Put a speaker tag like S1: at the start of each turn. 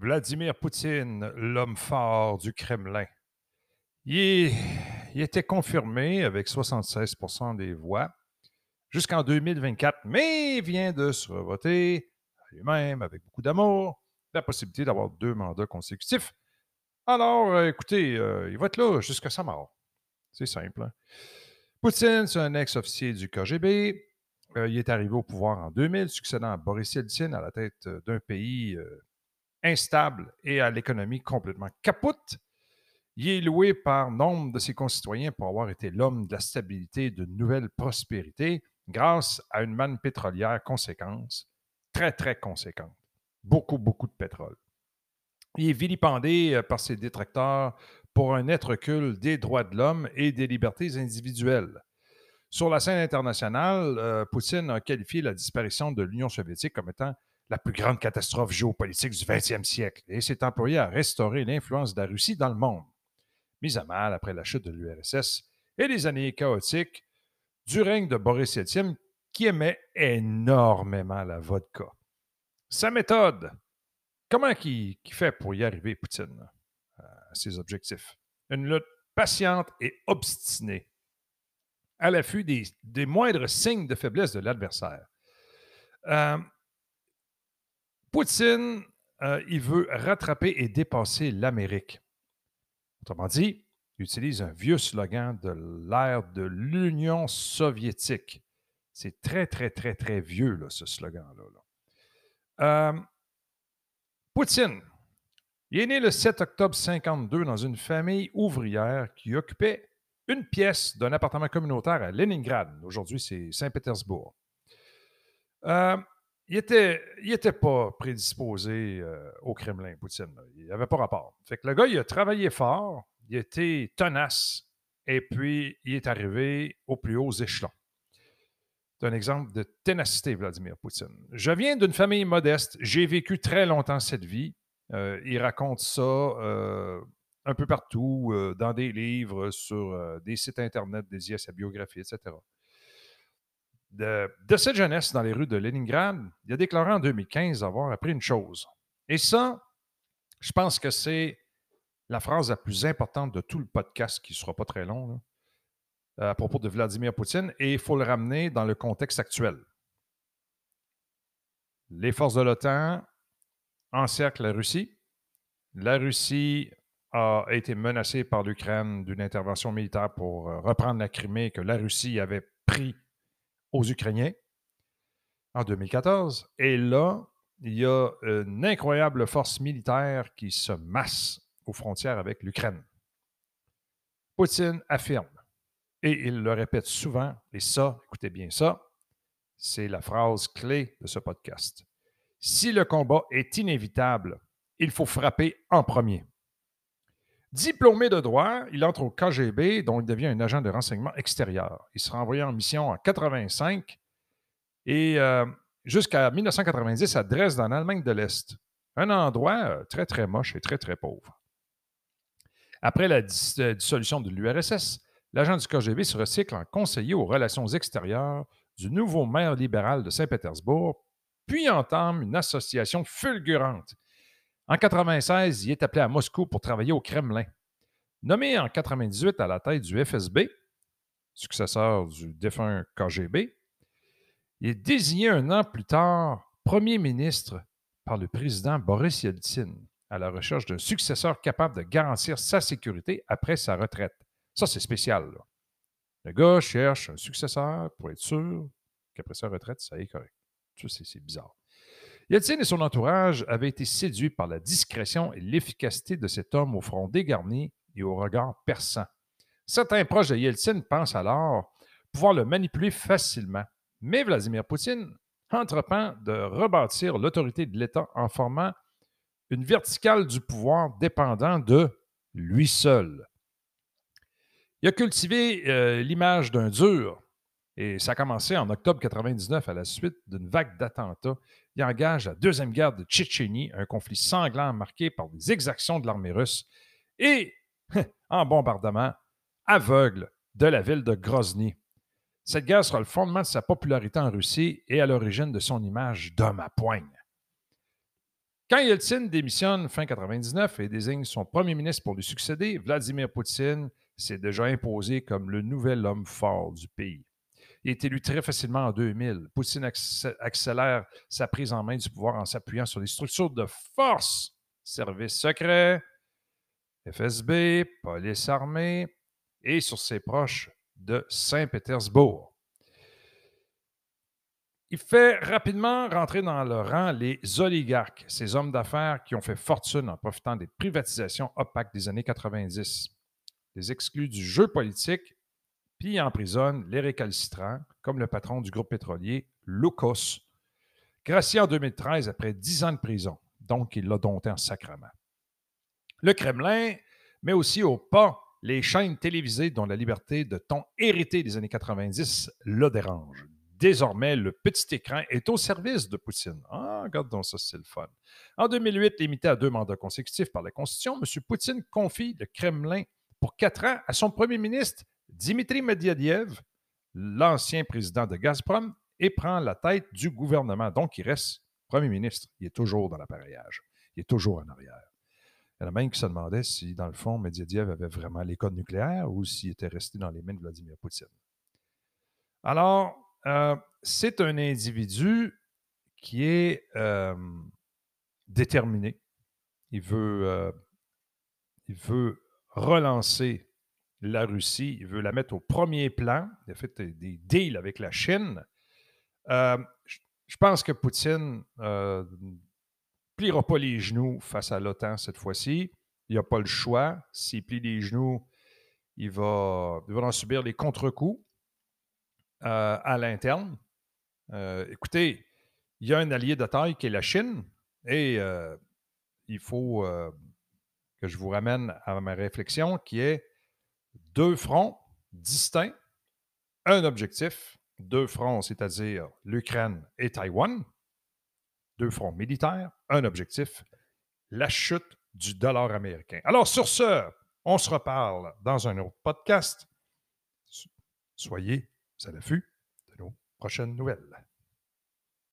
S1: Vladimir Poutine, l'homme fort du Kremlin. Il, était confirmé avec 76% des voix jusqu'en 2024, mais il vient de se revoter lui-même avec beaucoup d'amour la possibilité d'avoir deux mandats consécutifs. Alors, euh, écoutez, euh, il va être là jusqu'à sa mort. C'est simple. Hein. Poutine, c'est un ex-officier du KGB. Euh, il est arrivé au pouvoir en 2000, succédant à Boris Yeltsin à la tête d'un pays instable et à l'économie complètement capote. Il est loué par nombre de ses concitoyens pour avoir été l'homme de la stabilité et de nouvelles prospérités grâce à une manne pétrolière conséquente, très, très conséquente. Beaucoup, beaucoup de pétrole. Il est vilipendé euh, par ses détracteurs pour un net recul des droits de l'homme et des libertés individuelles. Sur la scène internationale, euh, Poutine a qualifié la disparition de l'Union soviétique comme étant la plus grande catastrophe géopolitique du 20e siècle et s'est employé à restaurer l'influence de la Russie dans le monde. Mise à mal après la chute de l'URSS et les années chaotiques du règne de Boris Yeltsin qui aimait énormément la vodka. Sa méthode, comment il, fait pour y arriver, Poutine, à ses objectifs? Une lutte patiente et obstinée, à l'affût des, moindres signes de faiblesse de l'adversaire. Euh, Poutine, euh, il veut rattraper et dépasser l'Amérique. Autrement dit, il utilise un vieux slogan de l'ère de l'Union soviétique. C'est très, très, très, très vieux, ce slogan-là. Euh, Poutine, il est né le 7 octobre 52 dans une famille ouvrière qui occupait une pièce d'un appartement communautaire à Leningrad. Aujourd'hui, c'est Saint-Pétersbourg. Euh, il était, il était pas prédisposé euh, au Kremlin, Poutine. Il n'avait pas rapport. Fait que le gars, il a travaillé fort, il était tenace, et puis il est arrivé aux plus hauts échelons. C'est un exemple de ténacité, Vladimir Poutine. Je viens d'une famille modeste. J'ai vécu très longtemps cette vie. Euh, il raconte ça euh, un peu partout, dans des livres, sur des sites Internet dédiés à sa biographie, etc de, cette jeunesse dans les rues de Leningrad, il a déclaré en 2015 avoir appris une chose. Et ça, je pense que c'est la phrase la plus importante de tout le podcast, qui ne sera pas très long, à propos de Vladimir Poutine, et il faut le ramener dans le contexte actuel. Les forces de l'OTAN encerclent la Russie. La Russie a été menacée par l'Ukraine d'une intervention militaire pour euh, reprendre la Crimée que la Russie avait pris aux Ukrainiens en 2014. Et là, il y a une incroyable force militaire qui se masse aux frontières avec l'Ukraine. Poutine affirme, et il le répète souvent, et ça, écoutez bien ça, c'est la phrase clé de ce podcast. Si le combat est inévitable, il faut frapper en premier. Diplômé de droit, il entre au KGB, dont il devient un agent de renseignement extérieur. Il sera envoyé en mission en 85 et euh, jusqu'à 1990 à Dresde, en Allemagne de l'Est. Un endroit euh, très, très moche et très, très pauvre. Après la euh, dissolution de l'URSS, l'agent du KGB se recycle en conseiller aux relations extérieures du nouveau maire libéral de Saint-Pétersbourg, puis entame une association fulgurante en 1996, il est appelé à Moscou pour travailler au Kremlin. Nommé en 1998 à la tête du FSB, successeur du défunt KGB, il est désigné un an plus tard premier ministre par le président Boris Yeltsin à la recherche d'un successeur capable de garantir sa sécurité après sa retraite. Ça, c'est spécial. Le gars cherche un successeur pour être sûr qu'après sa retraite, ça est correct. Ça, c'est bizarre. Yeltsin et son entourage avaient été séduits par la discrétion et l'efficacité de cet homme au front dégarni et au regard perçant. Certains proches de Yeltsin pensent alors pouvoir le manipuler facilement. Mais Vladimir Poutine entreprend de rebâtir l'autorité de l'État en formant une verticale du pouvoir dépendant de lui seul. Il a cultivé euh, l'image d'un dur, et ça a commencé en octobre 1999 à la suite d'une vague d'attentats il engage la Deuxième Guerre de Tchétchénie, un conflit sanglant marqué par des exactions de l'armée russe et en bombardement aveugle de la ville de Grozny. Cette guerre sera le fondement de sa popularité en Russie et à l'origine de son image d'homme à poigne. Quand Yeltsin démissionne fin 99 et désigne son premier ministre pour lui succéder, Vladimir Poutine s'est déjà imposé comme le nouvel homme fort du pays. Il est élu très facilement en 2000. Poutine accélère sa prise en main du pouvoir en s'appuyant sur les structures de force, services secrets, FSB, police armée et sur ses proches de Saint-Pétersbourg. Il fait rapidement rentrer dans le rang les oligarques, ces hommes d'affaires qui ont fait fortune en profitant des privatisations opaques des années 90. Les exclus du jeu politique, puis emprisonnent les récalcitrants, comme le patron du groupe pétrolier, Lukos, gracié en 2013 après dix ans de prison. Donc, il l'a dompté en sacrement. Le Kremlin met aussi au pas les chaînes télévisées dont la liberté de ton héritée des années 90 le dérange désormais, le petit écran est au service de Poutine. Ah, regarde donc ça, c'est le fun. En 2008, limité à deux mandats consécutifs par la Constitution, M. Poutine confie le Kremlin pour quatre ans à son premier ministre, Dimitri Medvedev, l'ancien président de Gazprom, et prend la tête du gouvernement. Donc, il reste premier ministre. Il est toujours dans l'appareillage. Il est toujours en arrière. Il y en a même qui se demandaient si, dans le fond, Medvedev avait vraiment les codes nucléaires ou s'il était resté dans les mains de Vladimir Poutine. Alors, euh, c'est un individu qui est euh, déterminé. Il veut, euh, il veut relancer la Russie, veut la mettre au premier plan. Il a fait des deals avec la Chine. je pense que Poutine ne pliera pas les genoux face à l'OTAN cette fois-ci. Il n'a pas le choix. S'il plie les genoux, il va, en subir les contre-coups. Euh, à l'interne. Euh, écoutez, il y a un allié de taille qui est la Chine et euh, il faut que je vous ramène à ma réflexion qui est deux fronts distincts, un objectif, deux fronts, c'est-à-dire l'Ukraine et Taïwan, deux fronts militaires, un objectif, la chute du dollar américain. Alors sur ce, on se reparle dans un autre podcast. Soyez à l'affût de nos prochaines nouvelles.